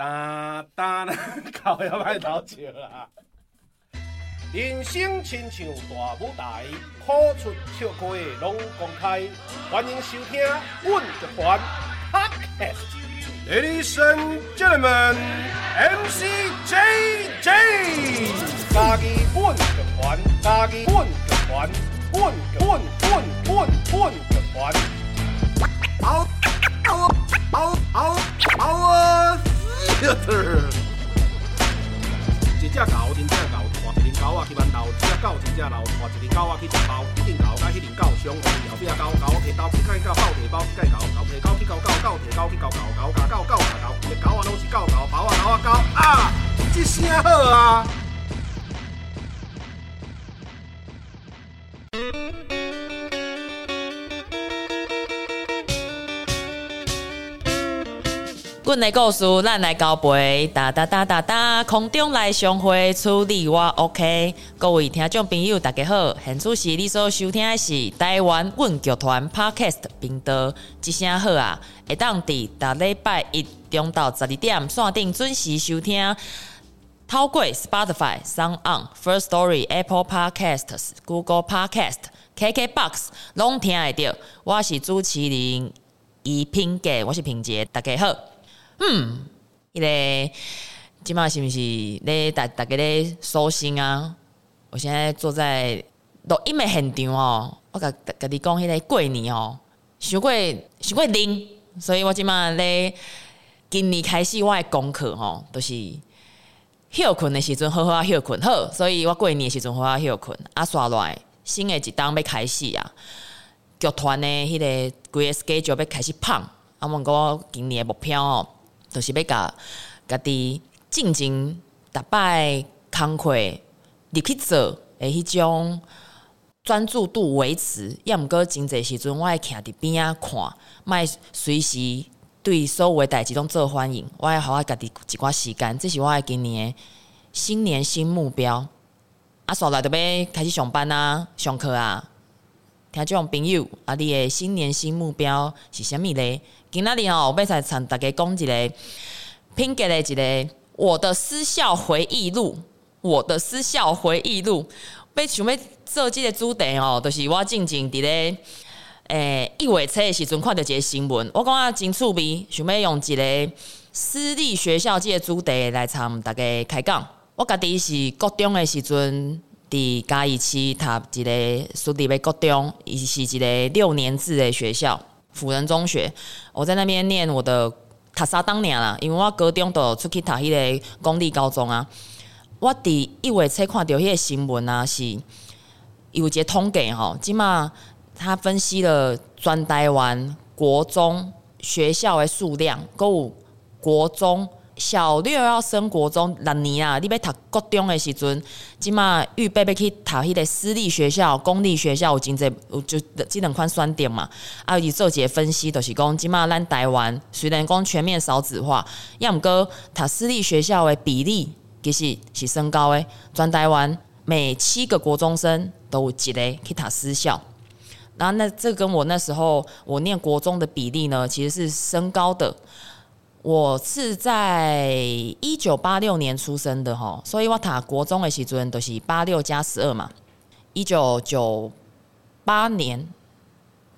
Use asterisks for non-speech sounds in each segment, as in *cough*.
哒哒，靠 *laughs* 要歹偷笑啦！人生亲像大舞台，苦出笑开拢公开。欢迎收听阮乐团 Podcast。Ladies and gentlemen, MC JJ，家己阮乐团，家己阮乐团，阮阮阮阮阮乐团。嗷嗷嗷嗷嗷一只狗，真正狗。一只狗啊去馒头，一只狗真正老，换一只狗啊去食包，一只狗甲迄只狗相共，后壁狗狗摕刀去甲伊狗包摕包去甲伊狗狗摕狗去狗狗狗摕狗去狗狗狗咬狗狗咬狗，一只狗仔拢是狗狗，包仔狗仔狗啊，一声好啊！阮的故事，咱来交陪，哒哒哒哒哒，空中来相会，处理我 OK。各位听众朋友，大家好，现在是你所收听的是台湾阮剧团 Podcast 频道，一声好啊！会当伫逐礼拜一中到十二点线顶准时收听。透过 Spotify、SoundOn、First Story、Apple Podcasts、Google Podcast、KKBox 拢听得到。我是主持人伊品杰，我是品杰，大家好。嗯，伊个今嘛是毋是咧？大大家咧收心啊！我现在坐在录音的现场哦，我甲甲你讲，迄个过年哦，伤过伤过冷，所以我今嘛咧今年开始我的功课吼，都、是休困的时阵好好啊休困好，所以我过年的时阵好好休困。啊，刷来新的一档要开始啊，剧团的迄个规个 schedule 要开始胖，啊，问我今年的目标哦。就是要甲家己进前逐摆工课入去做，诶，迄种专注度维持。要毋过真侪时阵，我爱徛伫边仔看，莫随时对所有诶代志拢做反应。我爱互我家己一寡时间，这是我爱今年诶新年新目标。啊，煞来着要开始上班啊，上课啊。听众朋友，啊，你诶新年新目标是啥物咧？今仔日吼，我要来大家讲一个品杰的一个我的私校回忆录，我的私校回忆录。要想要做这个主题哦，就是我静静伫咧诶一月初的时阵看到一个新闻，我感觉真趣味，想要用一个私立学校这个主题来参大家开讲。我家己是高中的时阵。伫嘉义市读一个私立的高中，伊是一个六年制的学校，辅仁中学。我在那边念我的读三当年啦，因为我高中都出去读迄个公立高中啊。我伫一月初看到迄个新闻啊，是有一个统计吼，即码他分析了全台湾国中学校的数量，还有国中。小六要升国中六年啊！你要读高中的时阵，即码预备要去读迄个私立学校、公立学校有真济，有就即两款选择嘛。啊，伊做一个分析，就是讲即码咱台湾虽然讲全面少子化，要毋过读私立学校的比例其实是升高的。全台湾每七个国中生都有一个去读私校，然后那这跟我那时候我念国中的比例呢，其实是升高的。我是在一九八六年出生的哈，所以我读国中的时阵都是八六加十二嘛。一九九八年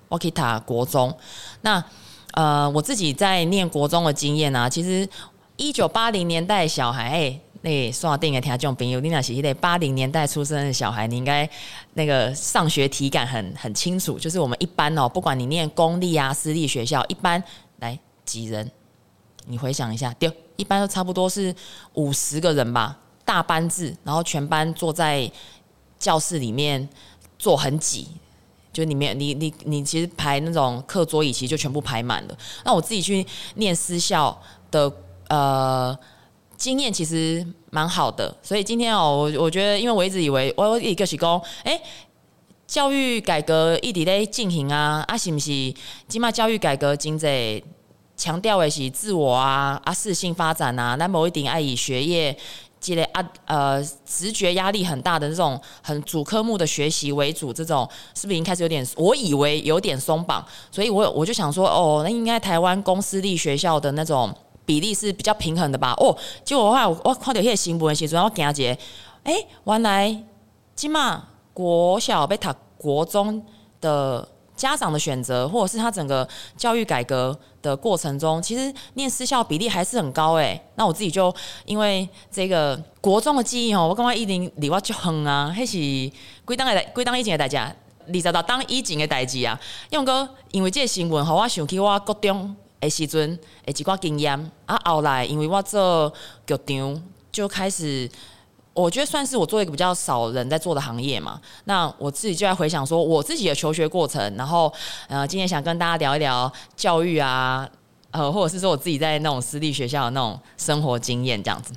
我去读国中，那呃我自己在念国中的经验啊，其实一九八零年代小孩，哎，那刷电影听这种朋友，你那是一个八零年代出生的小孩，你应该那个上学体感很很清楚，就是我们一般哦，不管你念公立啊、私立学校，一般来几人。你回想一下，丢，一般都差不多是五十个人吧，大班制，然后全班坐在教室里面坐很挤，就里面你你你其实排那种课桌椅，其实就全部排满了。那我自己去念私校的呃经验其实蛮好的，所以今天哦，我我觉得，因为我一直以为我我一个是讲，哎，教育改革一直在进行啊，啊是不是？今嘛教育改革经济。强调的是自我啊啊，适性发展啊，那某一点爱以学业积累啊呃直觉压力很大的这种很主科目的学习为主，这种是不是已经开始有点？我以为有点松绑，所以我我就想说，哦，那应该台湾公私立学校的那种比例是比较平衡的吧？哦，结果我后来我看到那个新闻的时候，我惊一个，哎、原来今嘛国小被读国中的家长的选择，或者是他整个教育改革的过程中，其实念私校比例还是很高哎。那我自己就因为这个国中的记忆哦，我感觉一定离我就远啊，*laughs* 还是归当的归当以前的代价，二十到当以前的代志啊。因为哥，因为这个新闻，让我想起我国中的时阵诶一寡经验啊。后来因为我做局长，就开始。我觉得算是我做一个比较少人在做的行业嘛，那我自己就在回想说我自己的求学过程，然后呃，今天想跟大家聊一聊教育啊，呃，或者是说我自己在那种私立学校的那种生活经验这样子。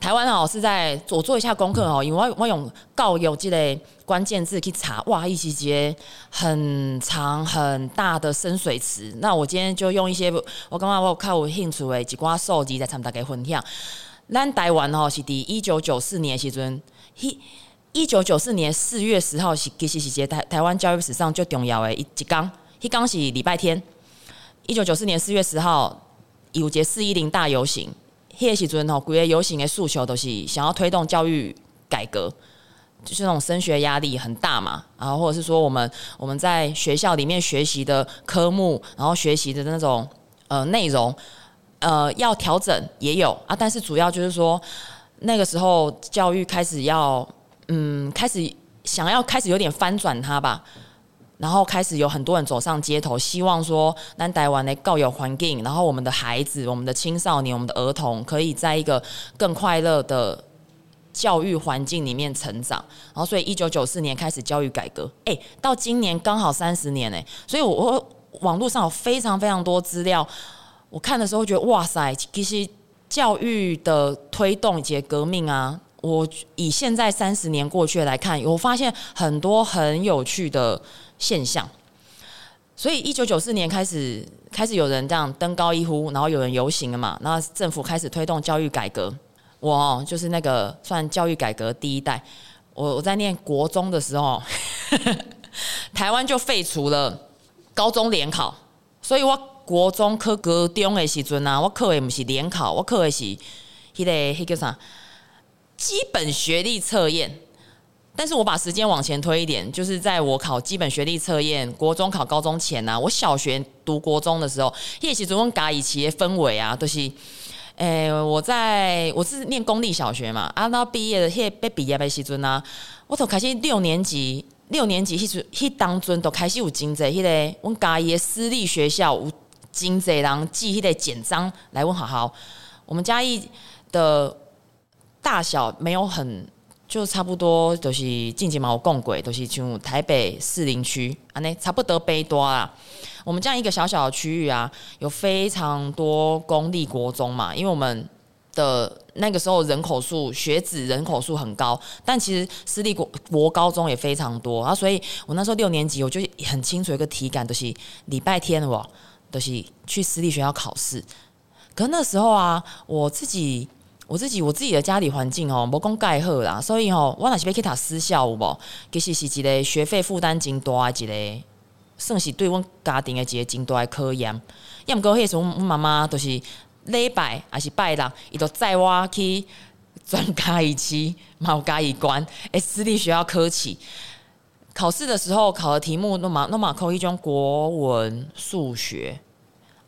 台湾哦是在我做一下功课哦，因为我我用教育这类关键字去查，哇，一时间很长很大的深水池。那我今天就用一些我刚刚我有看有兴趣的几挂数字在参大家分享。咱台湾吼是伫一九九四年时阵，一一九九四年四月十号是其实是一个台台湾教育史上最重要的一一天，迄天是礼拜天。一九九四年四月十号有节四一零大游行，迄个时阵吼，规个游行的诉求都是想要推动教育改革，就是那种升学压力很大嘛，然后或者是说我们我们在学校里面学习的科目，然后学习的那种呃内容。呃，要调整也有啊，但是主要就是说，那个时候教育开始要，嗯，开始想要开始有点翻转它吧，然后开始有很多人走上街头，希望说，南台湾的教育环境，然后我们的孩子、我们的青少年、我们的儿童，可以在一个更快乐的教育环境里面成长。然后，所以一九九四年开始教育改革，哎、到今年刚好三十年哎，所以我我网络上有非常非常多资料。我看的时候觉得哇塞，其实教育的推动以及革命啊，我以现在三十年过去来看，我发现很多很有趣的现象。所以一九九四年开始，开始有人这样登高一呼，然后有人游行了嘛，然后政府开始推动教育改革。我哦就是那个算教育改革第一代。我我在念国中的时候，*laughs* 台湾就废除了高中联考，所以我。国中考高中的时阵啊，我考的不是联考，我考的是迄个迄叫啥基本学历测验。但是我把时间往前推一点，就是在我考基本学历测验，国中考高中前啊，我小学读国中的时候，迄时阵甲以企业氛围啊，都、就是，诶、欸，我在我是念公立小学嘛，啊，到毕业的，迄被毕业的时阵啊，我从开始六年级，六年级迄阵，迄当阵都开始有经济，迄个阮家己的私立学校有。经济人记迄个简章来问好好，我们嘉义的大小没有很，就差不多都是近几毛共轨，都是像台北市林区啊，那差不多北多啊。我们这样一个小小的区域啊，有非常多公立国中嘛，因为我们的那个时候人口数学子人口数很高，但其实私立国国高中也非常多啊，所以我那时候六年级我就很清楚一个体感，就是礼拜天我。就是去私立学校考试，可那时候啊，我自己、我自己、我自己的家里环境哦，无讲盖好啦，所以吼，我若是要去读私校有无，其实是一个学费负担真大一个，算是对阮家庭的一个真大的考验。要毋过迄时阵，阮妈妈都是礼拜还是拜六，伊都载我去专家一期、毛家一关，诶，私立学校考试。考试的时候考的题目，那么那么考一中国文、数学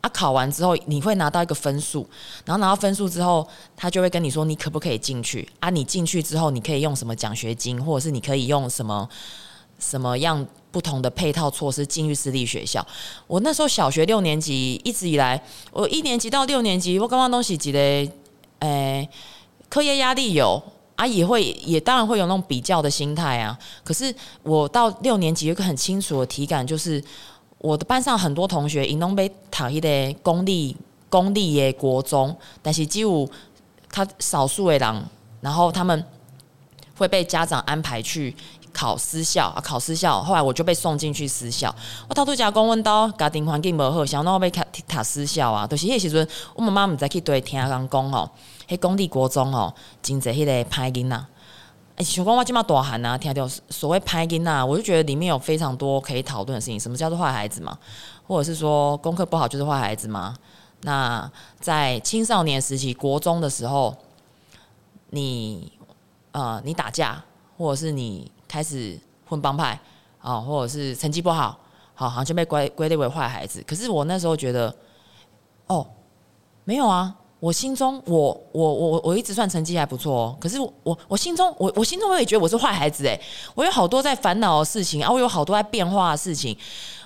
啊，考完之后你会拿到一个分数，然后拿到分数之后，他就会跟你说你可不可以进去啊？你进去之后，你可以用什么奖学金，或者是你可以用什么什么样不同的配套措施进入私立学校。我那时候小学六年级，一直以来，我一年级到六年级，我刚刚东西记得，诶，课业压力有。啊，也会也当然会有那种比较的心态啊。可是我到六年级有个很清楚的体感，就是我的班上很多同学，因拢被讨厌的公立公立的国中，但是只有他少数的人，然后他们会被家长安排去考私校啊，考私校。后来我就被送进去私校。我到度假公问到家庭环境不好，想要被考读私校啊。都、就是迄时阵，我妈妈唔知去对听人讲哦。迄公立国中哦，真济迄个歹囡仔。哎，想讲我即马大汉啊，听到所谓歹囡仔，我就觉得里面有非常多可以讨论的事情。什么叫做坏孩子嘛？或者是说功课不好就是坏孩子吗？那在青少年时期，国中的时候，你呃，你打架，或者是你开始混帮派啊，或者是成绩不好，好，好像就被归归类为坏孩子。可是我那时候觉得，哦，没有啊。我心中，我我我我一直算成绩还不错哦。可是我我心中，我我心中我也觉得我是坏孩子诶。我有好多在烦恼的事情啊，我有好多在变化的事情。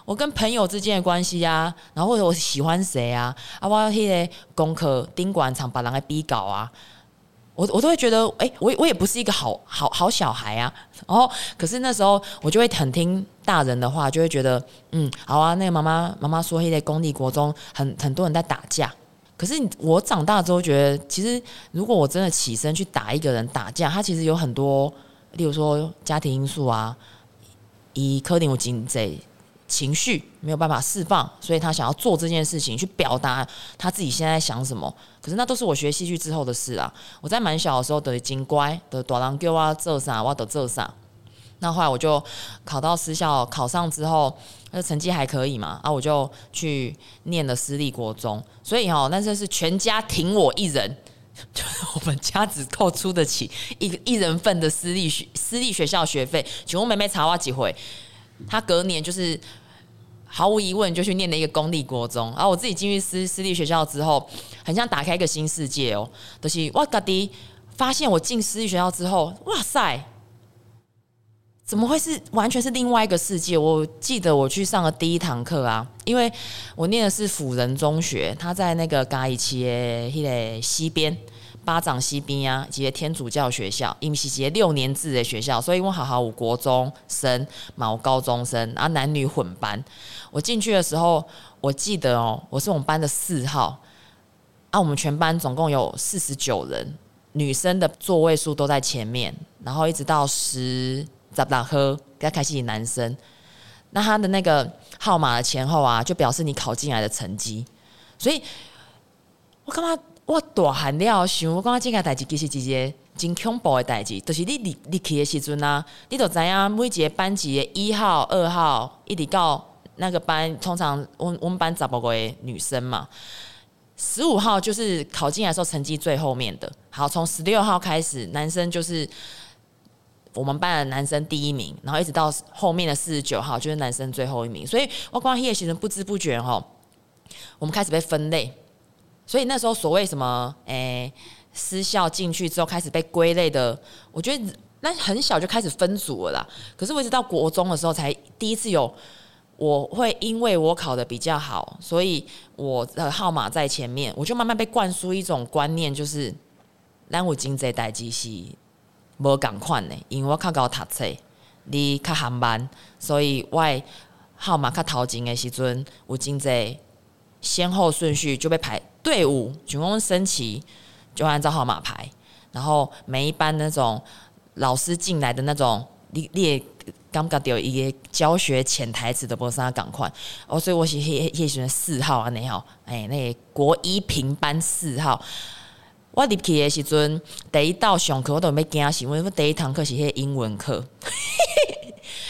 我跟朋友之间的关系啊，然后或者我喜欢谁啊，啊，我那个功课顶管场把人来逼搞啊，我我都会觉得，哎，我我也不是一个好好好小孩啊。然后，可是那时候我就会很听大人的话，就会觉得，嗯，好啊。那个妈妈妈妈说，那个公立国中很很多人在打架。可是我长大之后觉得，其实如果我真的起身去打一个人打架，他其实有很多，例如说家庭因素啊，以柯林有经济情绪没有办法释放，所以他想要做这件事情去表达他自己现在想什么。可是那都是我学戏剧之后的事啊。我在蛮小的时候的金乖的大人叫我做啥，我都做啥。那后来我就考到私校，考上之后，那成绩还可以嘛，啊，我就去念了私立国中。所以哦，那这是全家挺我一人，*laughs* 我们家只够出得起一一人份的私立学私立学校学费。请问妹妹查我几回？她隔年就是毫无疑问就去念了一个公立国中。然后我自己进去私私立学校之后，很像打开一个新世界哦。就是我嘎迪发现我进私立学校之后，哇塞！怎么会是完全是另外一个世界？我记得我去上了第一堂课啊，因为我念的是辅仁中学，他在那个嘉义市的迄个西边，八掌西边啊，一个天主教学校，因为是一个六年制的学校，所以我好好五国中生，有高中生，啊，男女混班。我进去的时候，我记得哦，我是我们班的四号，啊，我们全班总共有四十九人，女生的座位数都在前面，然后一直到十。咋不咋喝？给他开始男生，那他的那个号码的前后啊，就表示你考进来的成绩。所以，我感觉我大喊了想，我感觉这个代志其实一个真恐怖的代志，就是你你你去的时阵啊，你都知影每一个班级的一号、二号，一直到那个班，通常我我们班十五个女生嘛，十五号就是考进来的时候成绩最后面的。好，从十六号开始，男生就是。我们班的男生第一名，然后一直到后面的四十九号就是男生最后一名，所以我光夜行人不知不觉哈，我们开始被分类。所以那时候所谓什么诶、欸、私校进去之后开始被归类的，我觉得那很小就开始分组了啦。可是我一直到国中的时候才第一次有，我会因为我考得比较好，所以我的号码在前面，我就慢慢被灌输一种观念，就是让我进这代机系。无共款的，因为我较高读册，你较含慢，所以我号码较头前的时阵，有真济先后顺序就被排队伍，全部升旗就按照号码排，然后每一班那种老师进来的那种，你你也感觉到一个教学潜台词的无啥共款，哦，所以我是迄迄时阵四号啊，你好，哎，那个国一平班四号。我入去的时阵，第一道上课我都没惊死，因为第一堂课是迄英文课。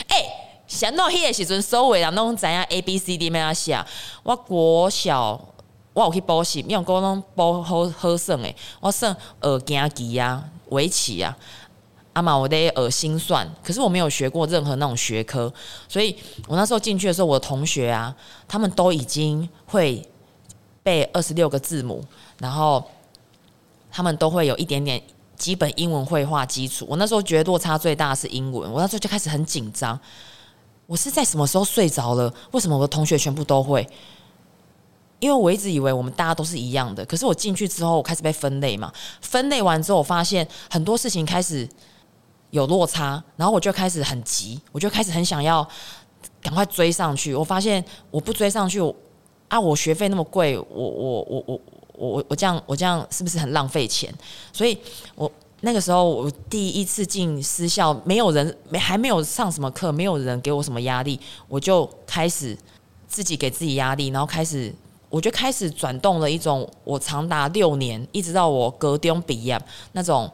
哎、*laughs* 欸，想到迄个时阵，所有人拢知影 A B C D 咩啊写。我国小我有去补习，因为国中补好好算诶。我算学计机啊、围棋啊，阿妈我得学心算，可是我没有学过任何那种学科，所以我那时候进去的时候，我的同学啊，他们都已经会背二十六个字母，然后。他们都会有一点点基本英文会话基础。我那时候觉得落差最大是英文，我那时候就开始很紧张。我是在什么时候睡着了？为什么我的同学全部都会？因为我一直以为我们大家都是一样的。可是我进去之后，我开始被分类嘛。分类完之后，我发现很多事情开始有落差，然后我就开始很急，我就开始很想要赶快追上去。我发现我不追上去，啊，我学费那么贵，我我我我。我我我这样我这样是不是很浪费钱？所以，我那个时候我第一次进私校，没有人没还没有上什么课，没有人给我什么压力，我就开始自己给自己压力，然后开始我就开始转动了一种我长达六年，一直到我高中毕业那种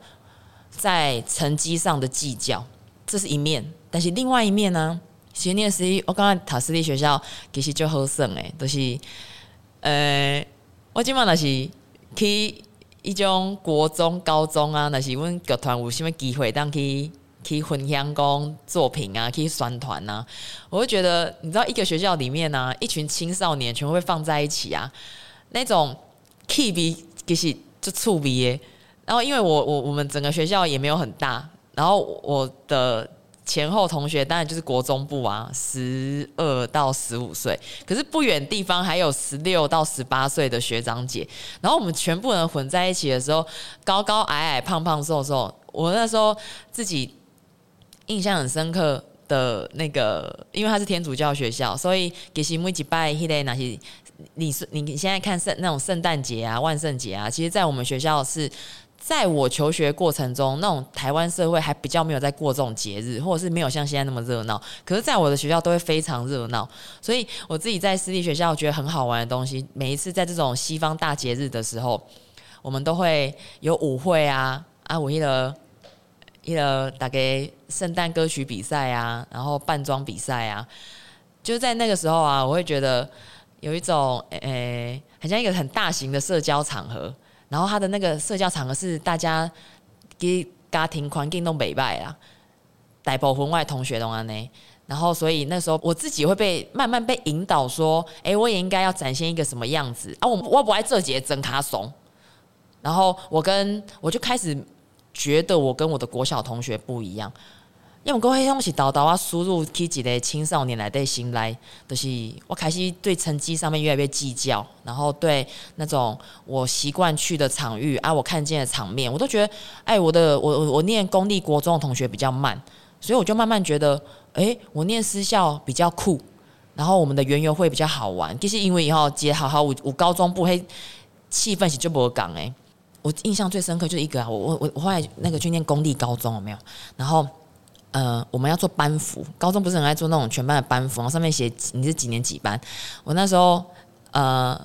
在成绩上的计较，这是一面。但是另外一面呢，其实念私立，我刚刚塔私立学校其实就好省诶，都、就是呃。我今晚那是去一种国中、高中啊，那是阮剧团有什么机会当去去分享讲作品啊，去宣传啊，我会觉得，你知道，一个学校里面呢、啊，一群青少年全部会放在一起啊，那种气味其实就触鼻耶。然后，因为我我我们整个学校也没有很大，然后我的前后同学当然就是国中部啊，十二到十五岁，可是不远地方还有十六到十八岁的学长姐，然后我们全部人混在一起的时候，高高矮矮、胖胖瘦瘦，我那时候自己印象很深刻的那个，因为他是天主教学校，所以给西木一拜迄个那些，你是你现在看圣那种圣诞节啊、万圣节啊，其实在我们学校是。在我求学过程中，那种台湾社会还比较没有在过这种节日，或者是没有像现在那么热闹。可是，在我的学校都会非常热闹，所以我自己在私立学校觉得很好玩的东西，每一次在这种西方大节日的时候，我们都会有舞会啊，啊，我一了一了大概圣诞歌曲比赛啊，然后扮装比赛啊，就在那个时候啊，我会觉得有一种诶、欸，很像一个很大型的社交场合。然后他的那个社交场合是大家给家庭环境都美败啦，大部分外同学都安呢。然后所以那时候我自己会被慢慢被引导说，哎，我也应该要展现一个什么样子啊？我我不爱这节真卡怂。然后我跟我就开始觉得我跟我的国小同学不一样。因为各位东西导导啊，输入起一个青少年来的心来，就是我开始对成绩上面越来越计较，然后对那种我习惯去的场域啊，我看见的场面，我都觉得，哎，我的我我我念公立国中的同学比较慢，所以我就慢慢觉得，哎，我念私校比较酷，然后我们的园游会比较好玩。就是因为以后接好好我我高中部黑气氛是就不讲哎，我印象最深刻就是一个啊，我我我后来那个去念公立高中有没有？然后。呃，我们要做班服，高中不是很爱做那种全班的班服，然后上面写你是几年几班。我那时候呃，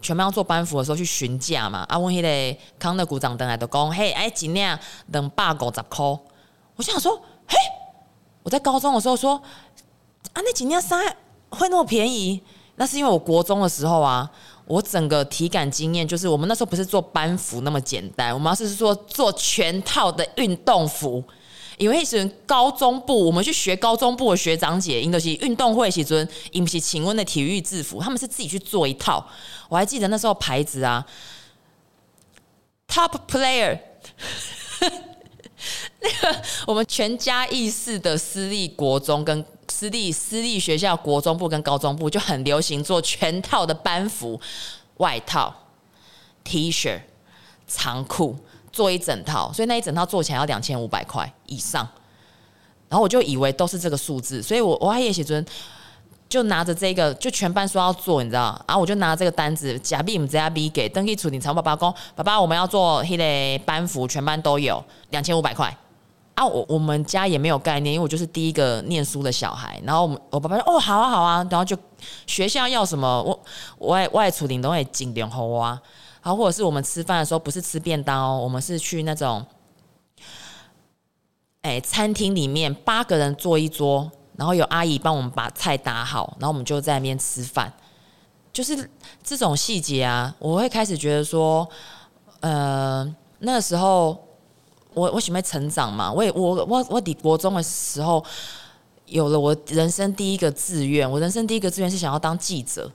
全班要做班服的时候去询价嘛，啊，问迄个康乐股长等来都讲，嘿，哎，几年两百五十块。我想说，嘿，我在高中的时候说，啊，那几年衫会那么便宜？那是因为我国中的时候啊，我整个体感经验就是，我们那时候不是做班服那么简单，我们要是说做全套的运动服。因为是高中部，我们去学高中部的学长姐，因都是运动会时阵，因不是请问的体育制服，他们是自己去做一套。我还记得那时候牌子啊，Top Player，那 *laughs* 个我们全家意识的私立国中跟私立私立学校国中部跟高中部就很流行做全套的班服，外套、T 恤、长裤。做一整套，所以那一整套做起来要两千五百块以上，然后我就以为都是这个数字，所以我我还也写尊就拿着这个，就全班说要做，你知道，然后我就拿这个单子，假币我们加币给登记处理长爸爸公，爸爸我们要做迄个班服，全班都有两千五百块啊，我我们家也没有概念，因为我就是第一个念书的小孩，然后我们我爸爸说哦好啊好啊，然后就学校要什么我我我处理都会尽量好啊。好，或者是我们吃饭的时候不是吃便当哦，我们是去那种，哎，餐厅里面八个人坐一桌，然后有阿姨帮我们把菜打好，然后我们就在那边吃饭。就是这种细节啊，我会开始觉得说，呃，那时候我我喜欢成长嘛，我也我我我抵国中的时候有了我人生第一个志愿，我人生第一个志愿是想要当记者。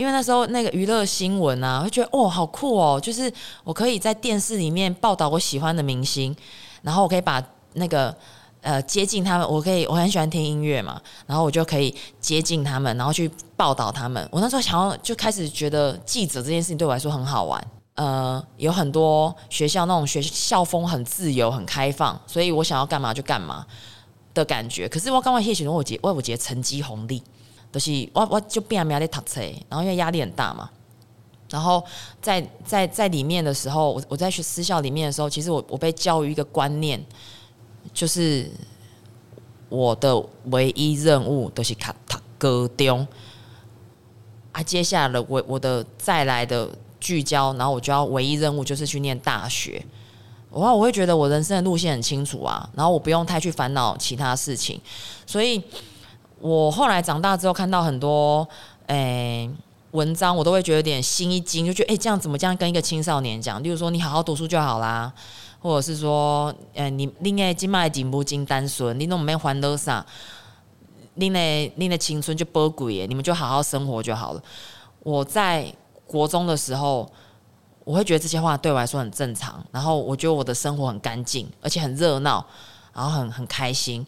因为那时候那个娱乐新闻啊，会觉得哦好酷哦，就是我可以在电视里面报道我喜欢的明星，然后我可以把那个呃接近他们，我可以我很喜欢听音乐嘛，然后我就可以接近他们，然后去报道他们。我那时候想要就开始觉得记者这件事情对我来说很好玩，呃，有很多学校那种学校风很自由很开放，所以我想要干嘛就干嘛的感觉。可是我刚刚谢谢我姐，我我姐成绩红利。就是我我就变没在读册，然后因为压力很大嘛，然后在在在里面的时候，我我在学私校里面的时候，其实我我被教育一个观念，就是我的唯一任务都是卡塔高中，啊，接下来我我的再来的聚焦，然后我就要唯一任务就是去念大学，哇，我会觉得我人生的路线很清楚啊，然后我不用太去烦恼其他事情，所以。我后来长大之后，看到很多，诶、文章，我都会觉得有点心一惊，就觉得哎、欸，这样怎么这样跟一个青少年讲？例如说，你好好读书就好啦，或者是说，呃，你另外今麦进步金单纯，你都没还多少，你的你的青春就宝贵耶，你们就好好生活就好了。我在国中的时候，我会觉得这些话对我来说很正常，然后我觉得我的生活很干净，而且很热闹，然后很很开心。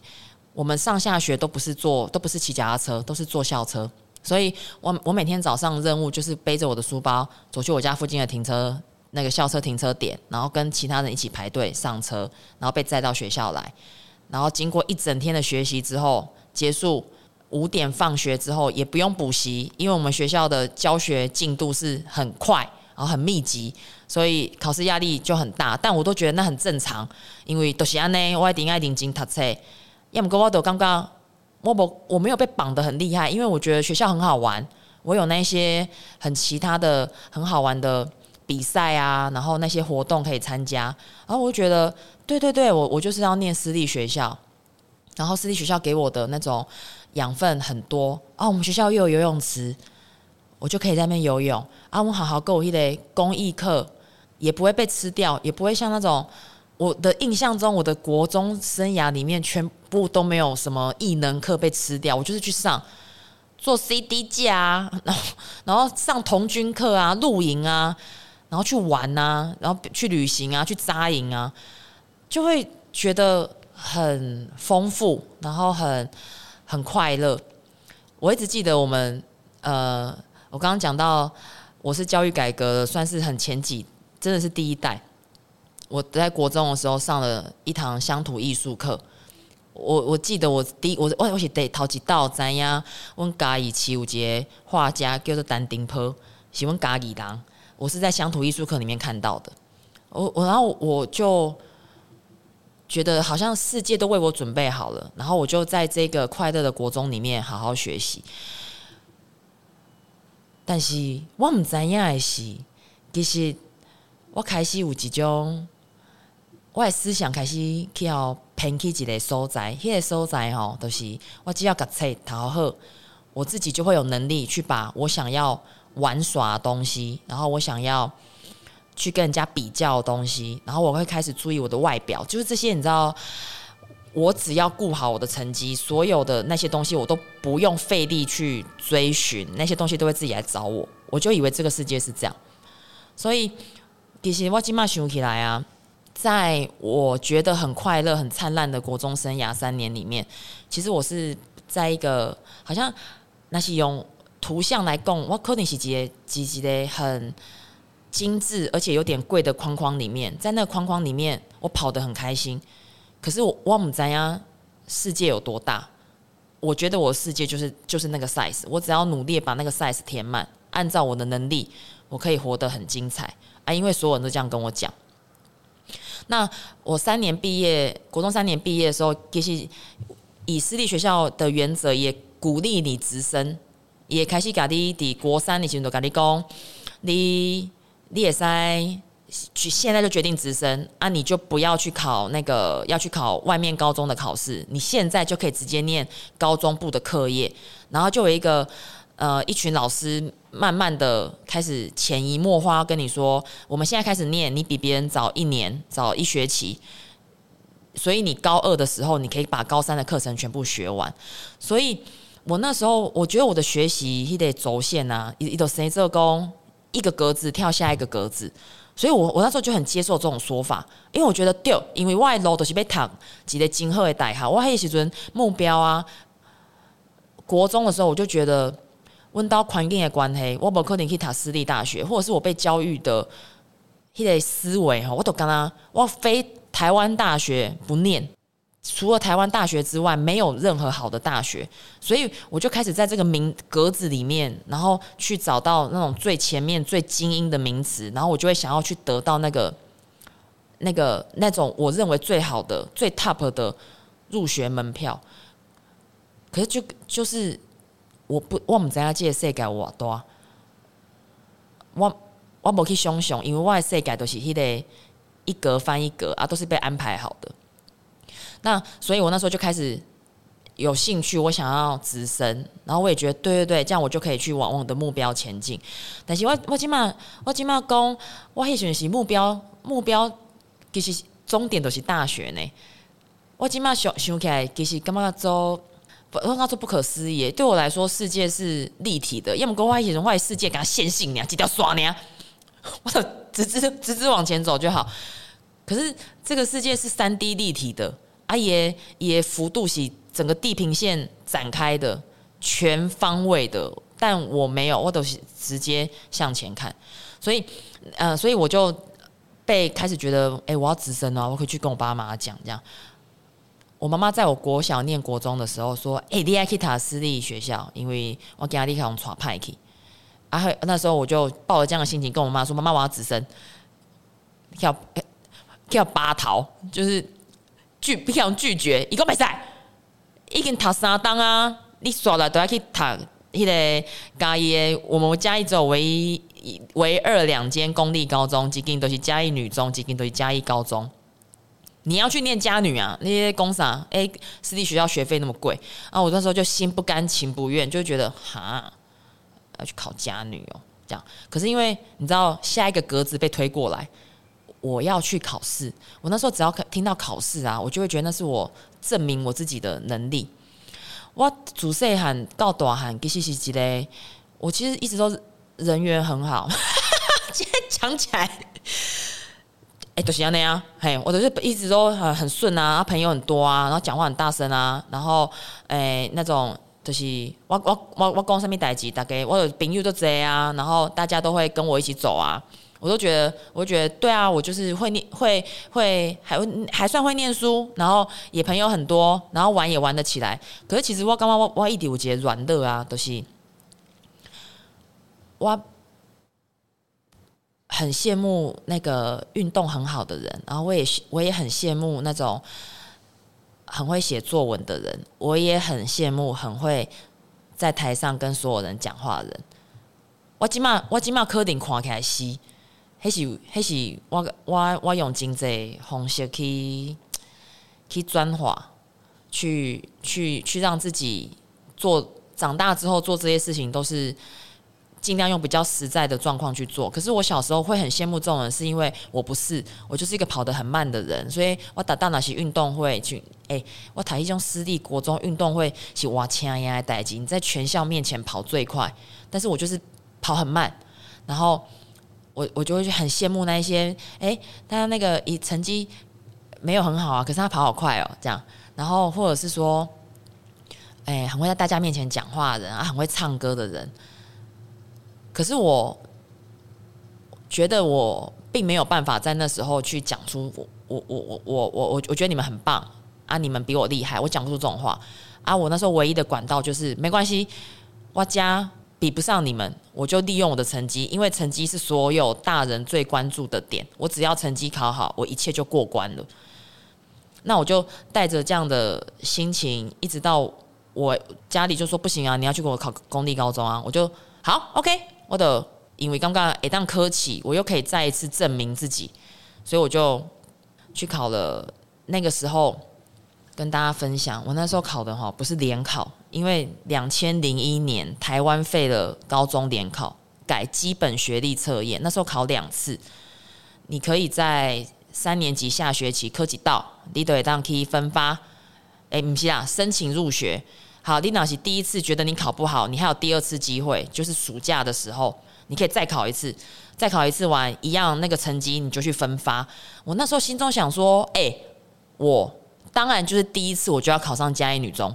我们上下学都不是坐，都不是骑脚踏车，都是坐校车。所以我我每天早上任务就是背着我的书包走去我家附近的停车那个校车停车点，然后跟其他人一起排队上车，然后被载到学校来。然后经过一整天的学习之后，结束五点放学之后也不用补习，因为我们学校的教学进度是很快，然后很密集，所以考试压力就很大。但我都觉得那很正常，因为都是安呢，我一定爱认真读册。要么跟我都刚刚。我不，我没有被绑得很厉害，因为我觉得学校很好玩，我有那些很其他的很好玩的比赛啊，然后那些活动可以参加，然后我就觉得，对对对，我我就是要念私立学校，然后私立学校给我的那种养分很多啊，我们学校又有游泳池，我就可以在那边游泳啊，我好好够一类公益课，也不会被吃掉，也不会像那种。我的印象中，我的国中生涯里面全部都没有什么异能课被吃掉。我就是去上做 CD 架啊，然后然后上童军课啊、露营啊，然后去玩啊，然后去旅行啊、去扎营啊，就会觉得很丰富，然后很很快乐。我一直记得我们呃，我刚刚讲到我是教育改革算是很前几，真的是第一代。我在国中的时候上了一堂乡土艺术课，我我记得我第一我我我是得头一道知影，阮家己起有一个画家叫做丹丁坡，是阮家己人，我是在乡土艺术课里面看到的，我我然后我就觉得好像世界都为我准备好了，然后我就在这个快乐的国中里面好好学习，但是我唔知影的是，其实我开始有一种。我的思想开始去要偏去一个所在，迄个所在吼，都是我只要把册读好，我自己就会有能力去把我想要玩耍的东西，然后我想要去跟人家比较的东西，然后我会开始注意我的外表，就是这些，你知道，我只要顾好我的成绩，所有的那些东西我都不用费力去追寻，那些东西都会自己来找我，我就以为这个世界是这样，所以其实我今麦想起来啊。在我觉得很快乐、很灿烂的国中生涯三年里面，其实我是在一个好像那些用图像来供我可能是几几几的很精致而且有点贵的框框里面，在那个框框里面，我跑得很开心。可是我我不知道世界有多大，我觉得我的世界就是就是那个 size，我只要努力把那个 size 填满，按照我的能力，我可以活得很精彩啊！因为所有人都这样跟我讲。那我三年毕业，国中三年毕业的时候，其实以私立学校的原则，也鼓励你直升，也开始家己伫国三的时候就跟你讲，你你也在去现在就决定直升啊，你就不要去考那个要去考外面高中的考试，你现在就可以直接念高中部的课业，然后就有一个。呃，一群老师慢慢的开始潜移默化跟你说，我们现在开始念，你比别人早一年，早一学期，所以你高二的时候，你可以把高三的课程全部学完。所以我那时候，我觉得我的学习一得轴线啊，一都谁这功，一个格子跳下一个格子，所以我我那时候就很接受这种说法，因为我觉得对，因为我的路都是被躺几个今后的大学，我还是说目标啊，国中的时候我就觉得。问到环境的关系，我不可能去读私立大学，或者是我被教育的迄个思维哈，我都跟他，我非台湾大学不念，除了台湾大学之外，没有任何好的大学，所以我就开始在这个名格子里面，然后去找到那种最前面最精英的名词，然后我就会想要去得到那个那个那种我认为最好的最 top 的入学门票，可是就就是。我不，我唔知影这个世界有偌大，我我无去想象，因为我的世界都是迄个一格翻一格啊，都是被安排好的。那所以，我那时候就开始有兴趣，我想要直升，然后我也觉得对对对，这样我就可以去往我的目标前进。但是我我今嘛我今嘛讲，我迄阵是目标目标，其实终点都是大学呢。我今嘛想想起来，其实感觉做，我感觉做不可思议。对我来说，世界是立体的，要么跟我一起人，我世界给他线性呢，几条刷呢，我直直直直往前走就好。可是这个世界是三 D 立体的，啊也也幅度是整个地平线展开的，全方位的。但我没有，我都是直接向前看。所以，呃，所以我就被开始觉得，哎、我要直升了，我可以去跟我爸妈讲这样。我妈妈在我国小念国中的时候说，哎、欸，你爱去塔私立学校，因为我家里用传派去。啊，那时候我就抱着这样的心情跟我妈说，妈妈，我要直升，要。要拔桃，就是拒不想拒绝，一个没赛，已经读三档啊！你刷了都要去读迄个嘉义，我们嘉义只有唯一唯二两间公立高中，几间都是嘉义女中，几间都是嘉义高中。你要去念家女啊？那些公啥？哎，私立学校学费那么贵啊！我那时候就心不甘情不愿，就觉得哈，要去考家女哦，这样。可是因为你知道，下一个格子被推过来。我要去考试，我那时候只要听到考试啊，我就会觉得那是我证明我自己的能力。我主细喊告大喊，其实是一个，我其实一直都人缘很好。*laughs* 今天讲起来，哎、都、就是这样，嘿，我都是一直都很很顺啊，朋友很多啊，然后讲话很大声啊，然后哎、那种就是我我我我讲什么代志，大概我有朋友都这样啊，然后大家都会跟我一起走啊。我都觉得，我觉得对啊，我就是会念，会会还还算会念书，然后也朋友很多，然后玩也玩得起来。可是其实我刚刚我我一点我觉得软弱啊，都是我很羡慕那个运动很好的人，然后我也我也很羡慕那种很会写作文的人，我也很羡慕很会在台上跟所有人讲话的人。我起码我起码可顶看起来是。迄是迄是我我我用真济方式去去转化，去去去让自己做长大之后做这些事情都是尽量用比较实在的状况去做。可是我小时候会很羡慕这种人，是因为我不是，我就是一个跑得很慢的人。所以我打到那些运动会去，哎、我台一中私立国中运动会是哇枪呀代级，你在全校面前跑最快，但是我就是跑很慢，然后。我我就会很羡慕那一些，哎，他那个以成绩没有很好啊，可是他跑好快哦，这样，然后或者是说，哎，很会在大家面前讲话的人啊，很会唱歌的人，可是我觉得我并没有办法在那时候去讲出我我我我我我我觉得你们很棒啊，你们比我厉害，我讲不出这种话啊，我那时候唯一的管道就是没关系，我家。比不上你们，我就利用我的成绩，因为成绩是所有大人最关注的点。我只要成绩考好，我一切就过关了。那我就带着这样的心情，一直到我家里就说不行啊，你要去给我考公立高中啊。我就好，OK，我的因为刚刚一旦科起，我又可以再一次证明自己，所以我就去考了。那个时候跟大家分享，我那时候考的哈不是联考。因为两千零一年台湾废了高中联考，改基本学历测验，那时候考两次。你可以在三年级下学期科技到，你都会当可以分发。哎，不是啊，申请入学。好，你那是第一次觉得你考不好，你还有第二次机会，就是暑假的时候，你可以再考一次，再考一次完一样那个成绩你就去分发。我那时候心中想说，哎，我当然就是第一次我就要考上嘉义女中。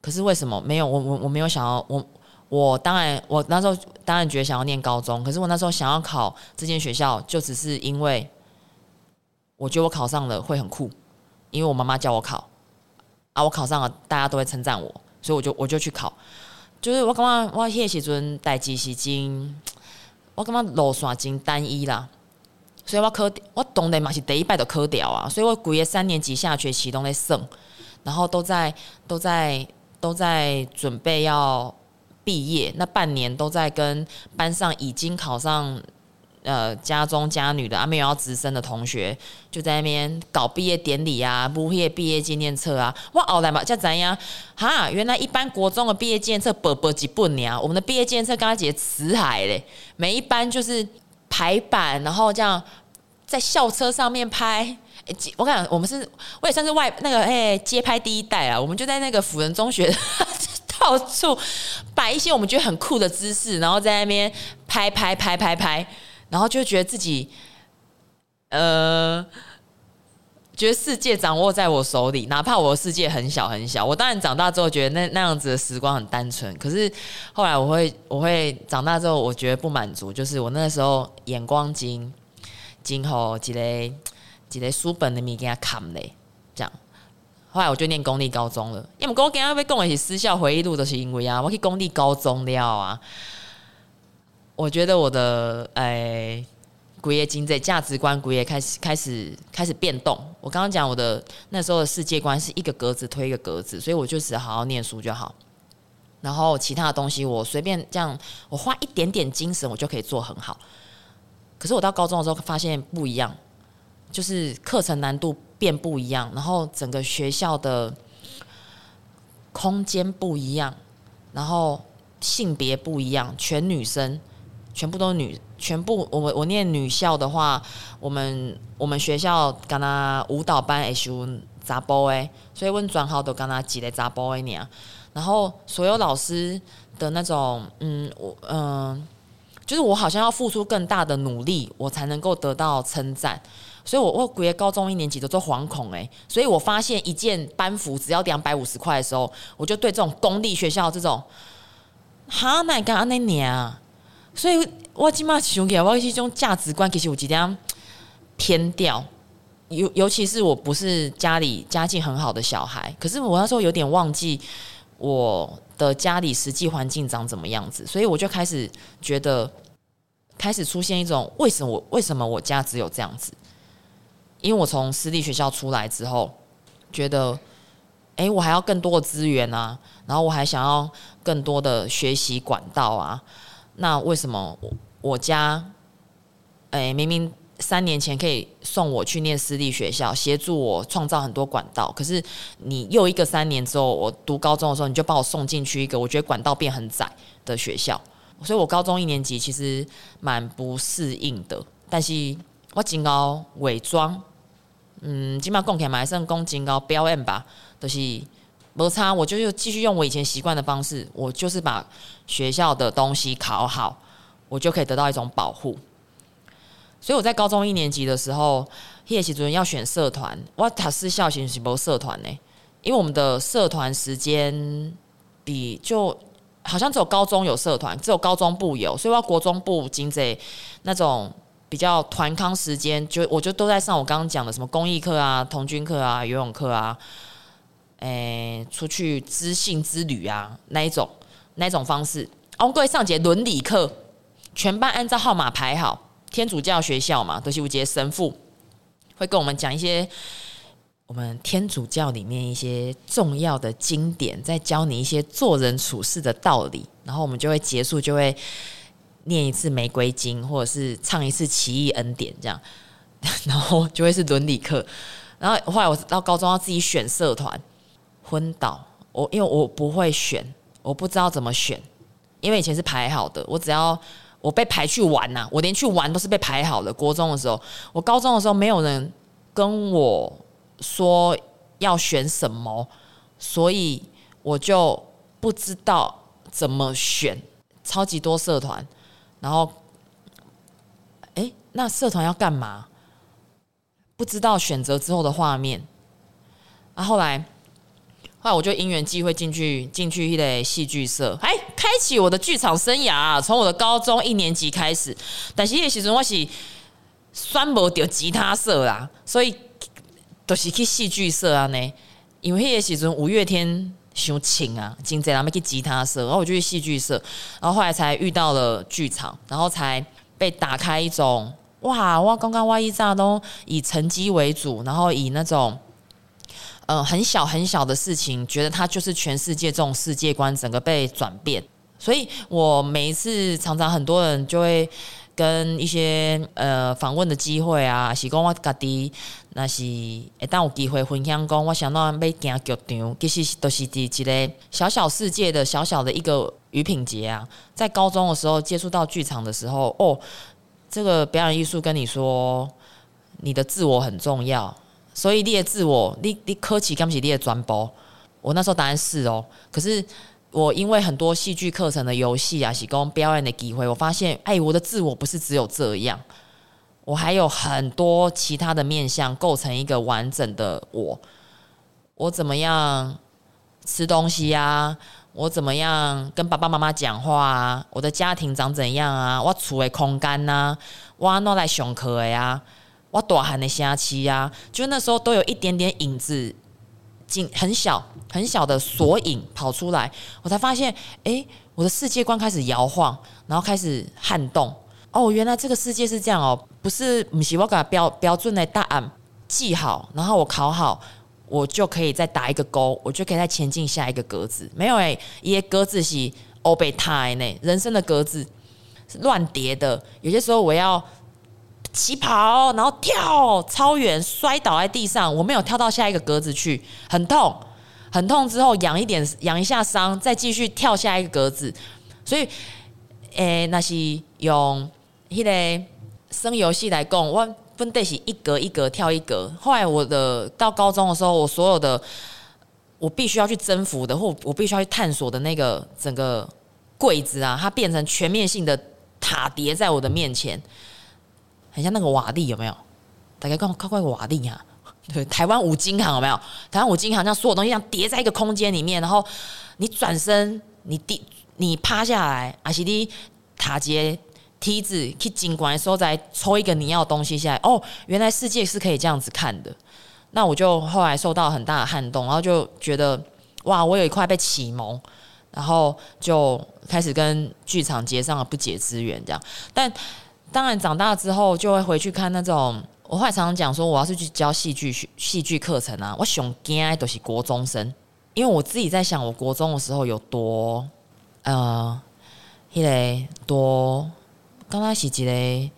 可是为什么没有我我我没有想要我我当然我那时候当然觉得想要念高中，可是我那时候想要考这间学校，就只是因为我觉得我考上了会很酷，因为我妈妈叫我考啊，我考上了大家都会称赞我，所以我就我就去考。就是我感觉我迄个时阵代志是真，我感觉路线真单一啦，所以我考我当然嘛是第一摆就考掉啊，所以我规个三年级下学期都在算，然后都在都在。都在准备要毕业，那半年都在跟班上已经考上呃家中家女的啊，没有要直升的同学，就在那边搞毕业典礼啊，补业毕业纪念册啊。哇，哦来嘛，叫怎样？哈，原来一般国中的毕业纪念册薄薄几本呢，我们的毕业纪念册刚刚写辞海嘞，每一班就是排版，然后这样在校车上面拍。我跟你讲，我们是，我也算是外那个哎街拍第一代啊，我们就在那个辅仁中学。*laughs* 到处摆一些我们觉得很酷的姿势，然后在那边拍拍拍拍拍，然后就觉得自己，呃，觉得世界掌握在我手里，哪怕我的世界很小很小。我当然长大之后觉得那那样子的时光很单纯，可是后来我会我会长大之后，我觉得不满足，就是我那时候眼光精，今后几类几类书本的物件砍嘞，这样。后来我就念公立高中了，因为我今日要讲的是私校回忆录，都是因为啊，我去公立高中了啊。我觉得我的诶，古业经济价值观，古业开始开始开始变动。我刚刚讲我的那时候的世界观是一个格子推一个格子，所以我就只好好念书就好。然后其他的东西我随便这样，我花一点点精神，我就可以做很好。可是我到高中的时候发现不一样，就是课程难度。变不一样，然后整个学校的空间不一样，然后性别不一样，全女生，全部都女，全部我我念女校的话，我们我们学校跟他舞蹈班也是杂波诶，所以问转好都跟他挤在杂波诶你啊，然后所有老师的那种，嗯，我嗯，就是我好像要付出更大的努力，我才能够得到称赞。所以我，我我估高中一年级都做惶恐诶，所以我发现一件班服只要两百五十块的时候，我就对这种公立学校这种，哈哪敢安那年啊？所以我起码想起来，我这种价值观其实有几点偏掉，尤尤其是我不是家里家境很好的小孩，可是我那时候有点忘记我的家里实际环境长怎么样子，所以我就开始觉得，开始出现一种为什么我为什么我家只有这样子？因为我从私立学校出来之后，觉得，哎、我还要更多的资源啊，然后我还想要更多的学习管道啊。那为什么我我家，哎、明明三年前可以送我去念私立学校，协助我创造很多管道，可是你又一个三年之后，我读高中的时候，你就把我送进去一个我觉得管道变很窄的学校，所以我高中一年级其实蛮不适应的。但是我尽量伪装。嗯，起码贡献还算恭敬高表演吧，都、就是没差。我就又继续用我以前习惯的方式，我就是把学校的东西考好，我就可以得到一种保护。所以我在高中一年级的时候，叶习主任要选社团，我他私校型是没社团呢，因为我们的社团时间比就好像只有高中有社团，只有高中部有，所以我要国中部经济那种。比较团康时间，就我就都在上我刚刚讲的什么公益课啊、童军课啊、游泳课啊，诶、出去知性之旅啊那一种那一种方式。哦，各位上节伦理课，全班按照号码排好。天主教学校嘛，都是有节神父会跟我们讲一些我们天主教里面一些重要的经典，在教你一些做人处事的道理。然后我们就会结束，就会。念一次玫瑰经，或者是唱一次奇异恩典，这样，*laughs* 然后就会是伦理课。然后后来我到高中要自己选社团，昏倒。我因为我不会选，我不知道怎么选，因为以前是排好的。我只要我被排去玩呐、我连去玩都是被排好的。国中的时候，我高中的时候没有人跟我说要选什么，所以我就不知道怎么选。超级多社团。然后，哎，那社团要干嘛？不知道选择之后的画面。啊，后来，后来我就因缘际会进去进去一个戏剧社，哎，开启我的剧场生涯。啊从我的高中一年级开始，但是那时候我是选不到吉他社啦，所以都是去戏剧社啊呢。因为那时候五月天。想请啊，今天咱们去吉他社，然后我就去戏剧社，然后后来才遇到了剧场，然后才被打开一种哇！我刚刚挖一炸都以成绩为主，然后以那种呃很小很小的事情，觉得它就是全世界这种世界观整个被转变。所以我每一次常常很多人就会跟一些呃访问的机会啊，是讲我家己那是会当有机会分享讲，我想到要行剧场，其实都是伫一个小小世界的小小的一个余品节啊。在高中的时候接触到剧场的时候，哦，这个表演艺术跟你说，你的自我很重要，所以你的自我，你你科技刚起你的专播，我那时候答案是哦，可是。我因为很多戏剧课程的游戏啊，提供表演的机会，我发现，哎，我的自我不是只有这样，我还有很多其他的面向构成一个完整的我。我怎么样吃东西呀、啊？我怎么样跟爸爸妈妈讲话啊？我的家庭长怎样啊？我处的空间呐、啊？我哪来上课的呀？我大汉的声气呀？就那时候都有一点点影子。很小很小的索引跑出来，我才发现，哎、我的世界观开始摇晃，然后开始撼动。哦，原来这个世界是这样哦，不是不是我把标标准的答案记好，然后我考好，我就可以再打一个勾，我就可以再前进下一个格子。没有哎、欸，一些格子是欧贝塔呢，人生的格子是乱叠的，有些时候我要。起跑，然后跳超远，摔倒在地上。我没有跳到下一个格子去，很痛，很痛。之后养一点，养一下伤，再继续跳下一个格子。所以，诶、那是用迄个生游戏来讲，我分得是一格一格跳一格。后来我的到高中的时候，我所有的我必须要去征服的，或我必须要去探索的那个整个柜子啊，它变成全面性的塔叠在我的面前。很像那个瓦砾有没有？大概看看看瓦砾啊，*laughs* 对，台湾五金行有没有？台湾五金行像所有东西一样叠在一个空间里面，然后你转身，你低，你趴下来，还是你塔阶梯子去尽管的时候再抽一个你要的东西下来。哦，原来世界是可以这样子看的。那我就后来受到很大的撼动，然后就觉得哇，我有一块被启蒙，然后就开始跟剧场结上了不解之缘，这样，但。当然，长大之后就会回去看那种。我后来常常讲说，我要是去教戏剧戏剧课程啊，我上惊的都是国中生，因为我自己在想，我国中的时候有多呃，迄个多刚开始一个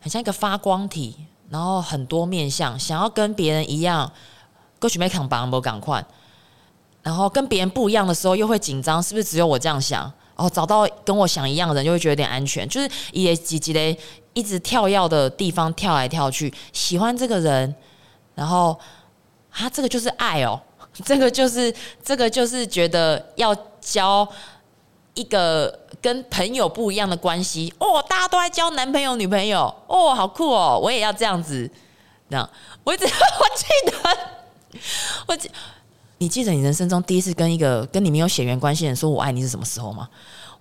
很像一个发光体，然后很多面向，想要跟别人一样，歌曲没扛棒没赶快，然后跟别人不一样的时候又会紧张，是不是只有我这样想？哦，找到跟我想一样的人，就会觉得有点安全。就是也几几嘞，一直跳跃的地方跳来跳去，喜欢这个人，然后啊，这个就是爱哦，*laughs* 这个就是这个就是觉得要交一个跟朋友不一样的关系哦。大家都在交男朋友女朋友哦，好酷哦，我也要这样子。那，我一直 *laughs* 我记得，*laughs* 我。你记得你人生中第一次跟一个跟你没有血缘关系的人说我爱你是什么时候吗？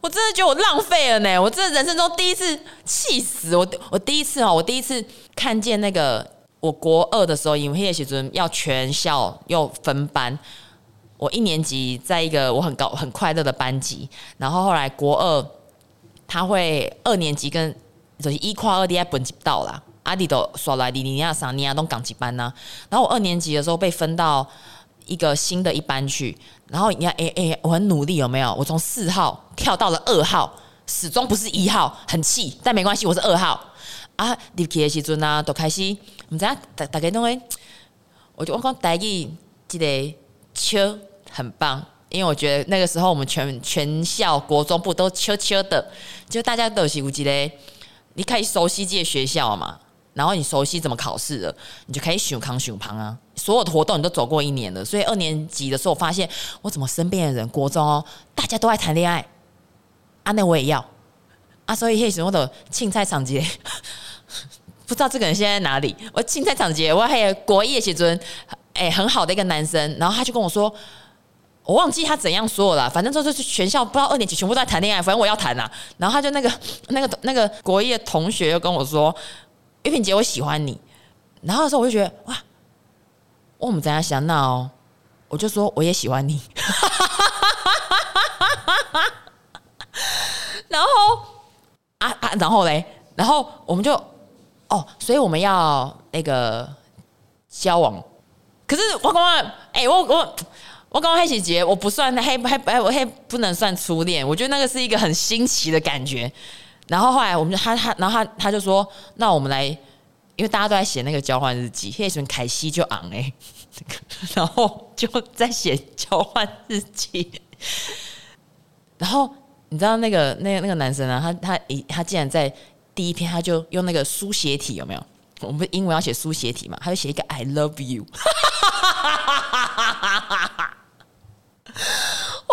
我真的觉得我浪费了呢！我真的人生中第一次气死我！我第一次哦，我第一次看见那个我国二的时候，因为那时候要全校又分班，我一年级在一个我很高很快乐的班级，然后后来国二他会二年级跟就是一跨二 D 本级到了，阿弟都说来你你亚桑尼亚东港级班呢，然后我二年级的时候被分到。一个新的一班去，然后你看，哎哎，我很努力，有没有？我从四号跳到了二号，始终不是一号，很气，但没关系，我是二号啊。入去的时阵啊，都开始，唔知啊，大大家都会，我就我讲台语，记得秋很棒，因为我觉得那个时候我们全全校国中部都秋秋的，就大家都是有一个，你可以熟悉这个学校嘛。然后你熟悉怎么考试了，你就可以选康选旁啊。所有的活动你都走过一年了，所以二年级的时候，我发现我怎么身边的人国中哦，大家都爱谈恋爱，啊，那我也要啊。所以那时候的青菜场节，*laughs* 不知道这个人现在在哪里。我青菜场节，我还有国一的时阵，哎，很好的一个男生，然后他就跟我说，我忘记他怎样说了，反正就是全校不知道二年级全部都在谈恋爱，反正我要谈啊。然后他就那个那个那个国一的同学又跟我说。玉萍姐，我喜欢你。然后的时候我就觉得哇，我们怎样想闹哦，我就说我也喜欢你。*laughs* 然后啊啊，然后嘞，然后我们就哦，所以我们要那个交往。可是我刚刚哎，我我我刚刚黑喜姐，我不算黑黑哎，我黑不能算初恋。我觉得那个是一个很新奇的感觉。然后后来我们就他他，然后他他就说，那我们来，因为大家都在写那个交换日记，那时候凯西就昂哎，*laughs* 然后就在写交换日记，然后你知道那个那个那个男生啊，他他他竟然在第一篇他就用那个书写体有没有？我们英文要写书写体嘛，他就写一个 I love you。*laughs*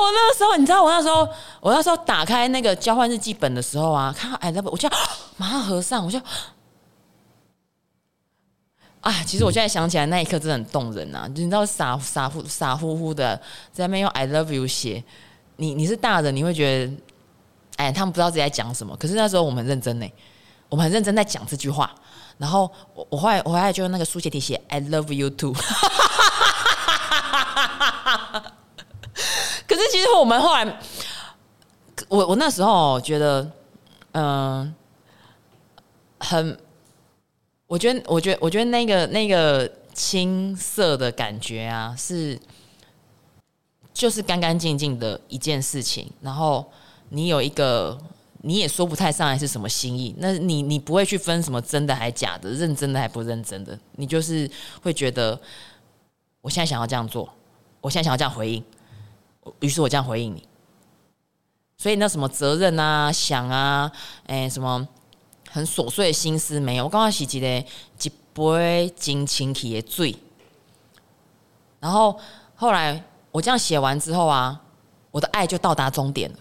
我那时候，你知道，我那时候，我那时候打开那个交换日记本的时候啊，看到 I love 我就 *gasps* 马上合上，我就，啊，*gasps* 其实我现在想起来那一刻真的很动人啊！你知道傻傻乎傻乎乎的在那边用 I love you 写，你你是大人，你会觉得，哎，他们不知道自己在讲什么。可是那时候我们很认真呢，我们很认真在讲这句话。然后我我后来我后来就用那个书写体写 I love you too。*laughs* 可是其实我们后来，我我那时候觉得，嗯、很，我觉得我觉得我觉得那个那个青涩的感觉啊，是就是干干净净的一件事情。然后你有一个。你也说不太上来是什么心意，那你你不会去分什么真的还假的，认真的还不认真的，你就是会觉得，我现在想要这样做，我现在想要这样回应，于是我这样回应你。所以那什么责任啊、想啊、哎、什么很琐碎的心思没有，我刚刚是记得一杯真清气的醉。然后后来我这样写完之后啊，我的爱就到达终点了。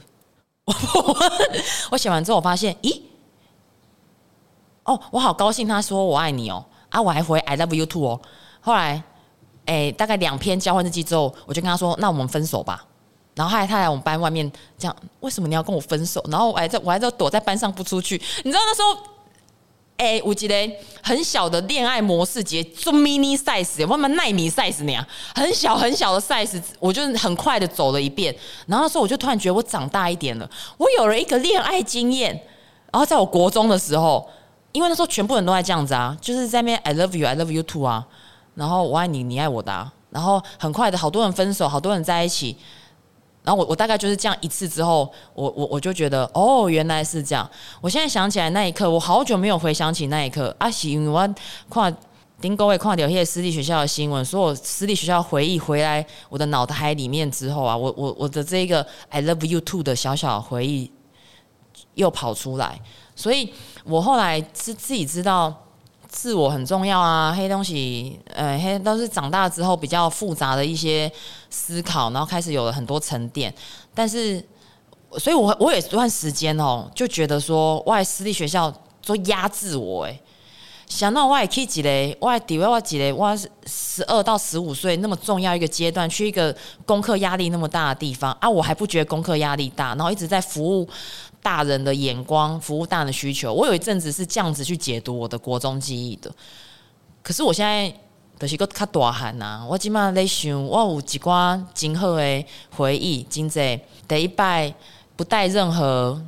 我写完之后，我发现，咦，哦，我好高兴，他说我爱你哦，啊，我还回 I love you too 哦。后来，哎，大概两篇交换日记之后，我就跟他说，那我们分手吧。然后后来他来我们班外面讲，为什么你要跟我分手？然后我还在我还在躲在班上不出去，你知道那时候。哎，我记得很小的恋爱模式节，做 mini size，有没有奈米 size 那样，很小很小的 size，我就很快的走了一遍。然后那时候我就突然觉得我长大一点了，我有了一个恋爱经验。然后在我国中的时候，因为那时候全部人都在这样子啊，就是在那边 I love you，I love you too 啊，然后我爱你，你爱我的啊，然后很快的好多人分手，好多人在一起。然后我我大概就是这样一次之后，我我我就觉得哦，原来是这样。我现在想起来那一刻，我好久没有回想起那一刻。啊，是因为我看顶各位看到一些私立学校的新闻，所有私立学校回忆回来我的脑袋里面之后啊，我我我的这一个 I love you too 的小小回忆又跑出来，所以我后来是自己知道。自我很重要啊，黑东西，呃，黑都是长大之后比较复杂的一些思考，然后开始有了很多沉淀。但是，所以我我有段时间哦，就觉得说，外私立学校都压制我，哎，想到我也可以几嘞，我也底位我几嘞，我十二到十五岁那么重要一个阶段，去一个功课压力那么大的地方啊，我还不觉得功课压力大，然后一直在服务。大人的眼光，服务大人的需求。我有一阵子是这样子去解读我的国中记忆的。可是我现在就是个较大汉呐，我今嘛在想，我有几挂今后的回忆，今在第一拜不带任何，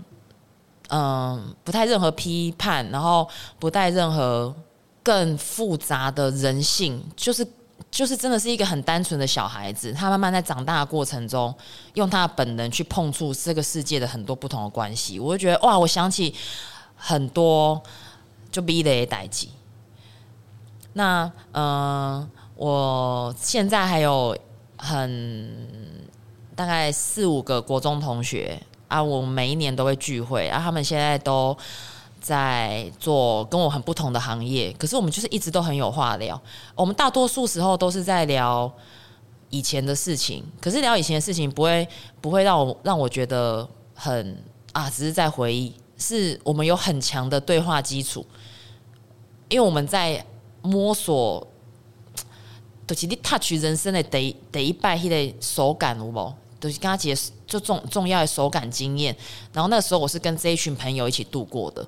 嗯，不带任何批判，然后不带任何更复杂的人性，就是。就是真的是一个很单纯的小孩子，他慢慢在长大的过程中，用他的本能去碰触这个世界的很多不同的关系，我就觉得哇，我想起很多就比的代志。那嗯、呃，我现在还有很大概四五个国中同学啊，我每一年都会聚会啊，他们现在都。在做跟我很不同的行业，可是我们就是一直都很有话聊。我们大多数时候都是在聊以前的事情，可是聊以前的事情不会不会让我让我觉得很啊，只是在回忆。是我们有很强的对话基础，因为我们在摸索，*tsk* 就是你 touch 人生的第第一拜，的手感有无？就是跟他解释就重重要的手感经验，然后那时候我是跟这一群朋友一起度过的，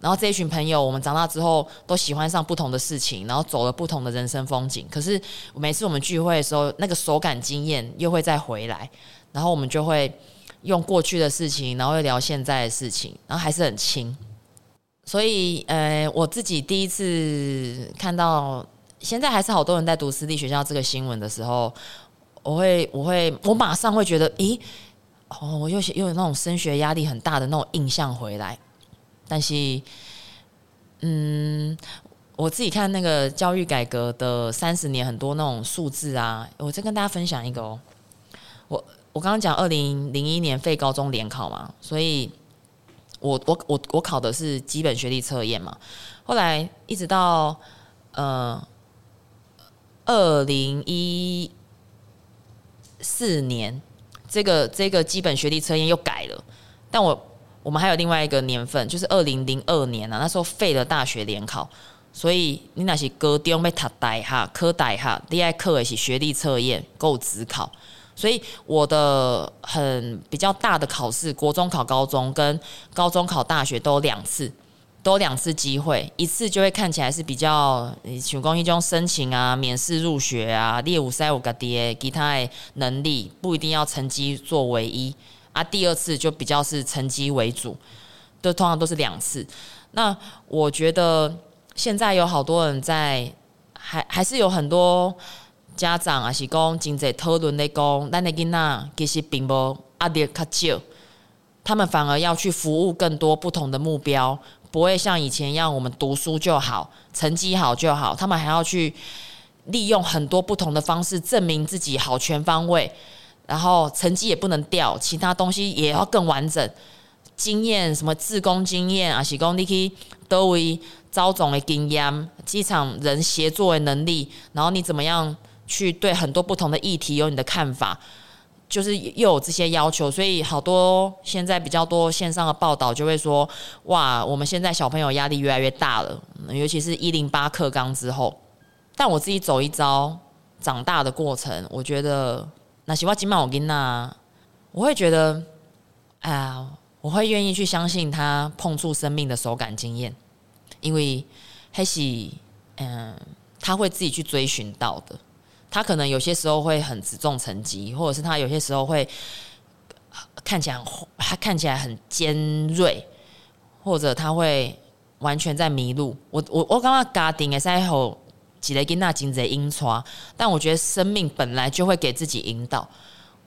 然后这一群朋友我们长大之后都喜欢上不同的事情，然后走了不同的人生风景。可是每次我们聚会的时候，那个手感经验又会再回来，然后我们就会用过去的事情，然后又聊现在的事情，然后还是很亲。所以呃，我自己第一次看到现在还是好多人在读私立学校这个新闻的时候。我会，我会，我马上会觉得，咦，哦，我又又有那种升学压力很大的那种印象回来。但是，嗯，我自己看那个教育改革的三十年，很多那种数字啊，我再跟大家分享一个哦。我我刚刚讲二零零一年废高中联考嘛，所以我我我我考的是基本学历测验嘛。后来一直到呃二零一四年，这个这个基本学历测验又改了，但我我们还有另外一个年份，就是二零零二年啊，那时候废了大学联考，所以你那是高中要读大哈科大学，第二课的是学历测验，够指考。所以我的很比较大的考试，国中考高中跟高中考大学都两次，多两次机会，一次就会看起来是比较选公益中申请啊、免试入学啊、列五塞五个的其他的能力，不一定要成绩作唯一啊。第二次就比较是成绩为主，都通常都是两次。那我觉得现在有好多人在，还还是有很多。家长啊，是讲经济讨论的讲，咱的囡仔其实并无压力较少，他们反而要去服务更多不同的目标，不会像以前一样，我们读书就好，成绩好就好，他们还要去利用很多不同的方式证明自己好全方位，然后成绩也不能掉，其他东西也要更完整，经验什么自工经验啊，是讲你去多位招总的经验，机场人协作的能力，然后你怎么样？去对很多不同的议题有你的看法，就是又有这些要求，所以好多现在比较多线上的报道就会说，哇，我们现在小朋友压力越来越大了，尤其是一零八课纲之后。但我自己走一遭长大的过程，我觉得那希望今晚我跟那，我会觉得，啊，我会愿意去相信他碰触生命的手感经验，因为还是嗯，他会自己去追寻到的。他可能有些时候会很只重成绩，或者是他有些时候会看起来他看起来很尖锐，或者他会完全在迷路。我我我刚刚家庭的时候，几个囡仔真济阴错，但我觉得生命本来就会给自己引导。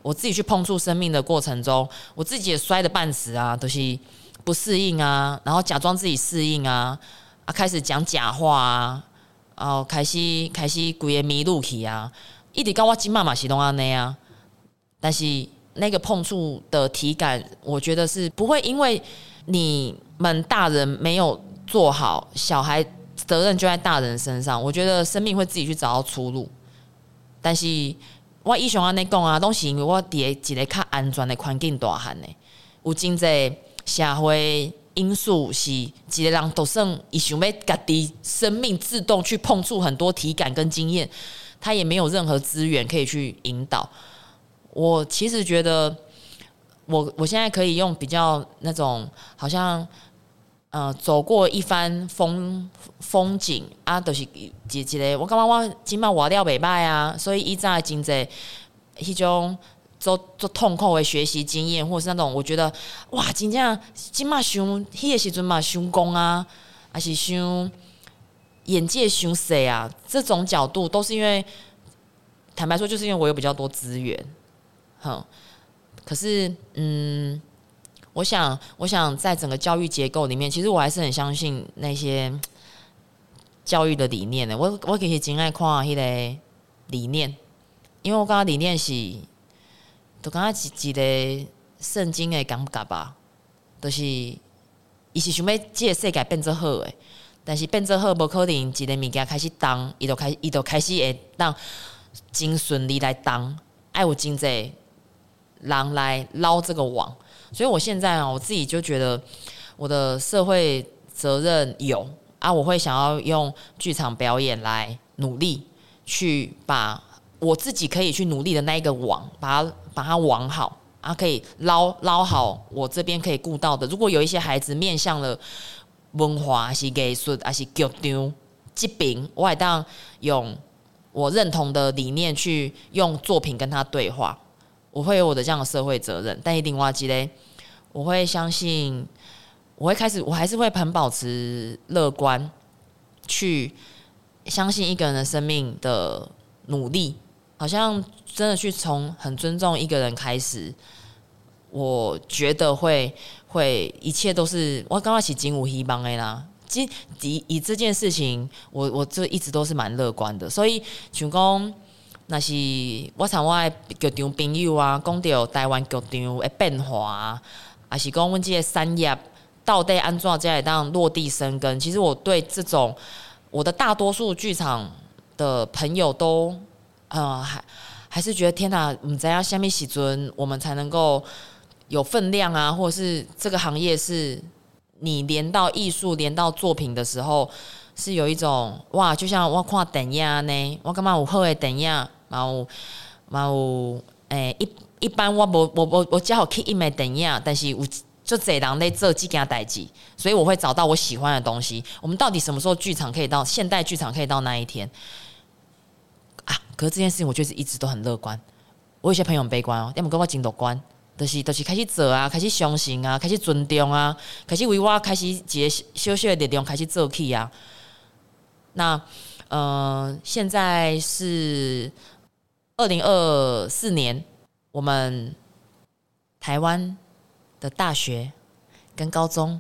我自己去碰触生命的过程中，我自己也摔得半死啊，都是不适应啊，然后假装自己适应啊，啊，开始讲假话啊。哦，开始开始规个迷路去啊！一直到我金妈妈是拢安尼啊，但是那个碰触的体感，我觉得是不会因为你们大人没有做好，小孩责任就在大人身上。我觉得生命会自己去找到出路。但是我以上安尼讲啊，都是因为我伫一个较安全的环境大汉的，有真济社会。因素是几个人都算伊想要家己生命自动去碰触很多体感跟经验，他也没有任何资源可以去引导。我其实觉得我，我现在可以用比较那种好像，呃，走过一番风风景啊，都、就是一一个我感觉我今麦活了袂歹啊，所以以前真济迄种。做做痛苦的学习经验，或是那种我觉得哇，真正今嘛想，迄个时阵嘛想讲啊，还是想眼界想谁啊？这种角度都是因为，坦白说，就是因为我有比较多资源，哼。可是，嗯，我想，我想在整个教育结构里面，其实我还是很相信那些教育的理念的。我我其实真爱看迄个理念，因为我感觉理念是。就感觉是一个圣经的感觉吧，就是伊是想要这个世界变做好诶，但是变做好无可能一个物件开始动，伊就开伊就开始会当真顺利来动，爱有真济人来捞这个网，所以我现在啊，我自己就觉得我的社会责任有啊，我会想要用剧场表演来努力去把我自己可以去努力的那一个网，把它。把它网好啊，可以捞捞好。我这边可以顾到的。如果有一些孩子面向了文化，是艺术，还是剧场这边，我还当用我认同的理念去用作品跟他对话。我会有我的这样的社会责任。但一定忘记嘞，我会相信，我会开始，我还是会很保持乐观，去相信一个人的生命的努力。好像真的去从很尊重一个人开始，我觉得会会一切都是我刚开始金无希望的啦。其实以以这件事情，我我这一直都是蛮乐观的。所以像讲那是我从我的剧场朋友啊，讲到台湾剧场的变化，还是讲我们这些产业到底安怎才会当落地生根。其实我对这种我的大多数剧场的朋友都呃还还是觉得天哪，唔知要下面时阵我们才能够有分量啊，或者是这个行业是。你连到艺术，连到作品的时候，是有一种哇，就像我看电影呢，我感觉有好的电影，然后，然后，诶，一一般我无我我我只好去一枚电影，但是有就这人在做这件代志，所以我会找到我喜欢的东西。我们到底什么时候剧场可以到现代剧场可以到那一天啊？可是这件事情，我就是一直都很乐观。我有些朋友很悲观哦，要么跟我进乐观。就是，就是开始做啊，开始相信啊，开始尊重啊，开始为我开始一个小小的力量开始做起啊。那，呃，现在是二零二四年，我们台湾的大学跟高中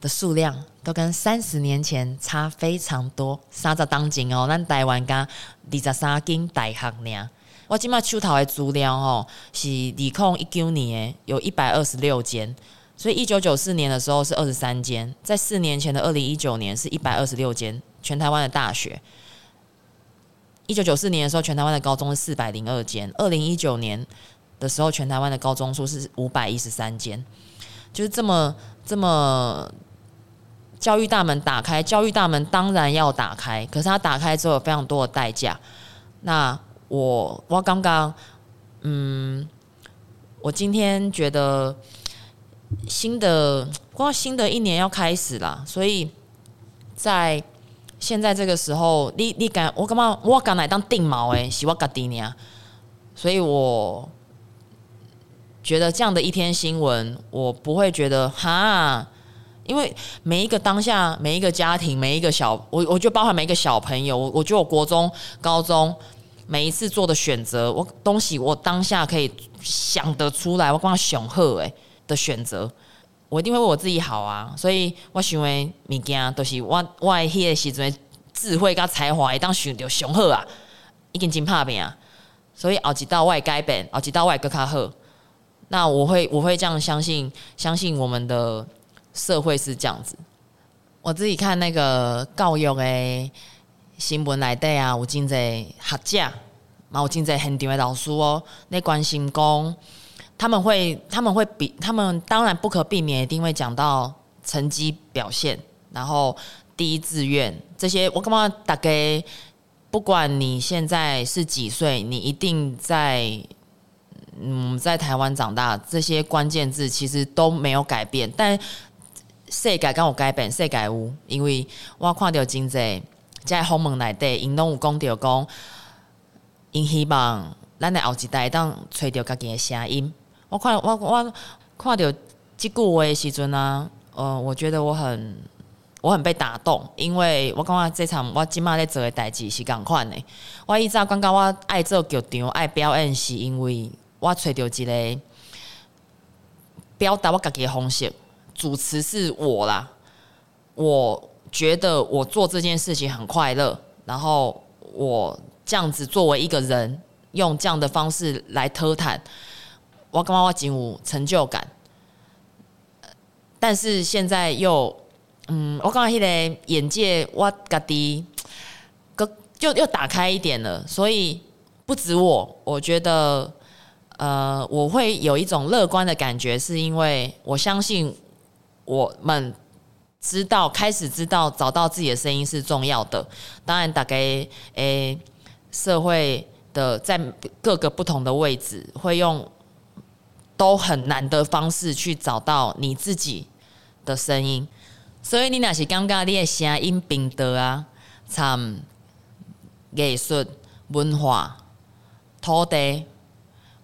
的数量都跟三十年前差非常多。三十当今哦，咱台湾加二十三间大学呢。我今麦手头的资料吼，是二零一九年有一百二十六间，所以一九九四年的时候是二十三间，在四年前的二零一九年是一百二十六间，全台湾的大学。一九九四年的时候，全台湾的高中是四百零二间，二零一九年的时候，全台湾的高中数是五百一十三间，就是这么这么教育大门打开，教育大门当然要打开，可是它打开之后有非常多的代价，那。我我刚刚，嗯，我今天觉得新的光新的一年要开始了，所以在现在这个时候，你你敢我干嘛？我敢来当定锚诶，是我家己呢，所以我觉得这样的一篇新闻，我不会觉得哈，因为每一个当下，每一个家庭，每一个小，我我就包含每一个小朋友，我我觉得我国中、高中。每一次做的选择，我东西我当下可以想得出来，我光雄鹤诶的选择，我一定会为我自己好啊。所以我想为物件都是我我迄个时阵智慧跟才华，当选到雄鹤啊，已经真拍拼啊。所以熬一道我会改变，熬一道我会更较好。那我会我会这样相信，相信我们的社会是这样子。我自己看那个教育诶。新闻来底啊，有真侪学者，嘛有真侪现场的老师哦，那关心讲，他们会他们会比他们当然不可避免一定会讲到成绩表现，然后第一志愿这些，我感觉大概不管你现在是几岁，你一定在嗯在台湾长大，这些关键字其实都没有改变，但世界敢有改变，世界有，因为我看到真侪。在访问内底，因拢有讲到讲，因希望咱的后一代当找到家己的声音。我看我我看到即句话的时阵啊，呃，我觉得我很我很被打动，因为我感觉这场我今麦在做的代志是共款的。我以前感觉我爱做剧场爱表演，是因为我找到一个表达我家己的方式。主持是我啦，我。觉得我做这件事情很快乐，然后我这样子作为一个人，用这样的方式来偷谈，我感觉我真有成就感。但是现在又，嗯，我感觉那个眼界我家己，个就又打开一点了。所以不止我，我觉得，呃，我会有一种乐观的感觉，是因为我相信我们。知道，开始知道，找到自己的声音是重要的。当然，大概诶，社会的在各个不同的位置，会用都很难的方式去找到你自己的声音。所以，你若是感觉你的声音平等啊，参艺术、文化、土地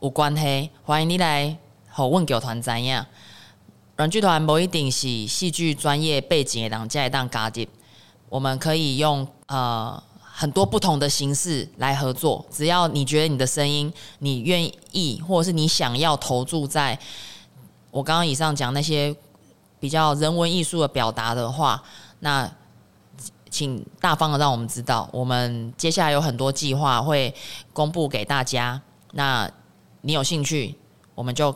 有关系，欢迎你来和阮剧团知影。阮剧团某一定是戏剧专业背景的人才会当加入，我们可以用呃很多不同的形式来合作。只要你觉得你的声音，你愿意或者是你想要投注在我刚刚以上讲那些比较人文艺术的表达的话，那请大方的让我们知道，我们接下来有很多计划会公布给大家。那你有兴趣，我们就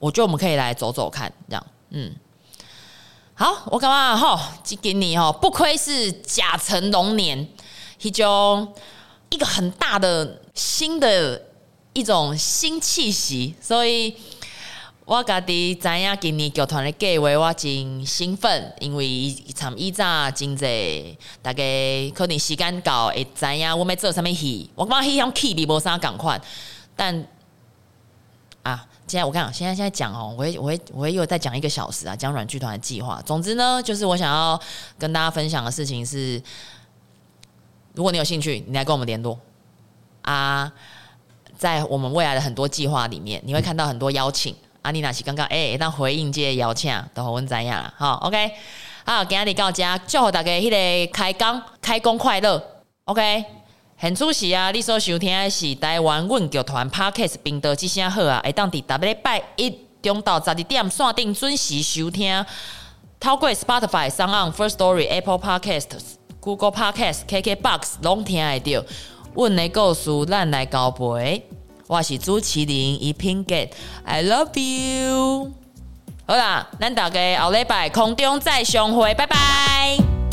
我觉得我们可以来走走看，这样，嗯。好，我干嘛吼？今年吼，不愧是甲辰龙年，一种一个很大的新的一种新气息，所以我家己知影今年剧团的计划，我真兴奋，因为从以早真济，大概可能时间到会知影我要做什么戏，我感觉迄种气力无啥共款，但。现在我看，现在现在讲哦，我会我会我会又再讲一个小时啊，讲软剧团的计划。总之呢，就是我想要跟大家分享的事情是，如果你有兴趣，你来跟我们联络啊，在我们未来的很多计划里面，你会看到很多邀请。阿妮娜是刚刚哎，当回应这些邀请，都好温怎样了？好，OK，好，今日到这，祝福大家迄个开工开工快乐，OK。很出席啊！你所收听的是台湾阮剧团 Podcast 频道，之声好啊！会当伫每礼拜一中到十二点线顶准时收听。透过 Spotify、Sound、First Story、Apple Podcasts、Google Podcasts、KKBox 拢听会到。阮的故事，咱来交陪。我是朱麒麟，一品 Get，I love you。好啦，咱大家后礼拜空中再相会，拜拜。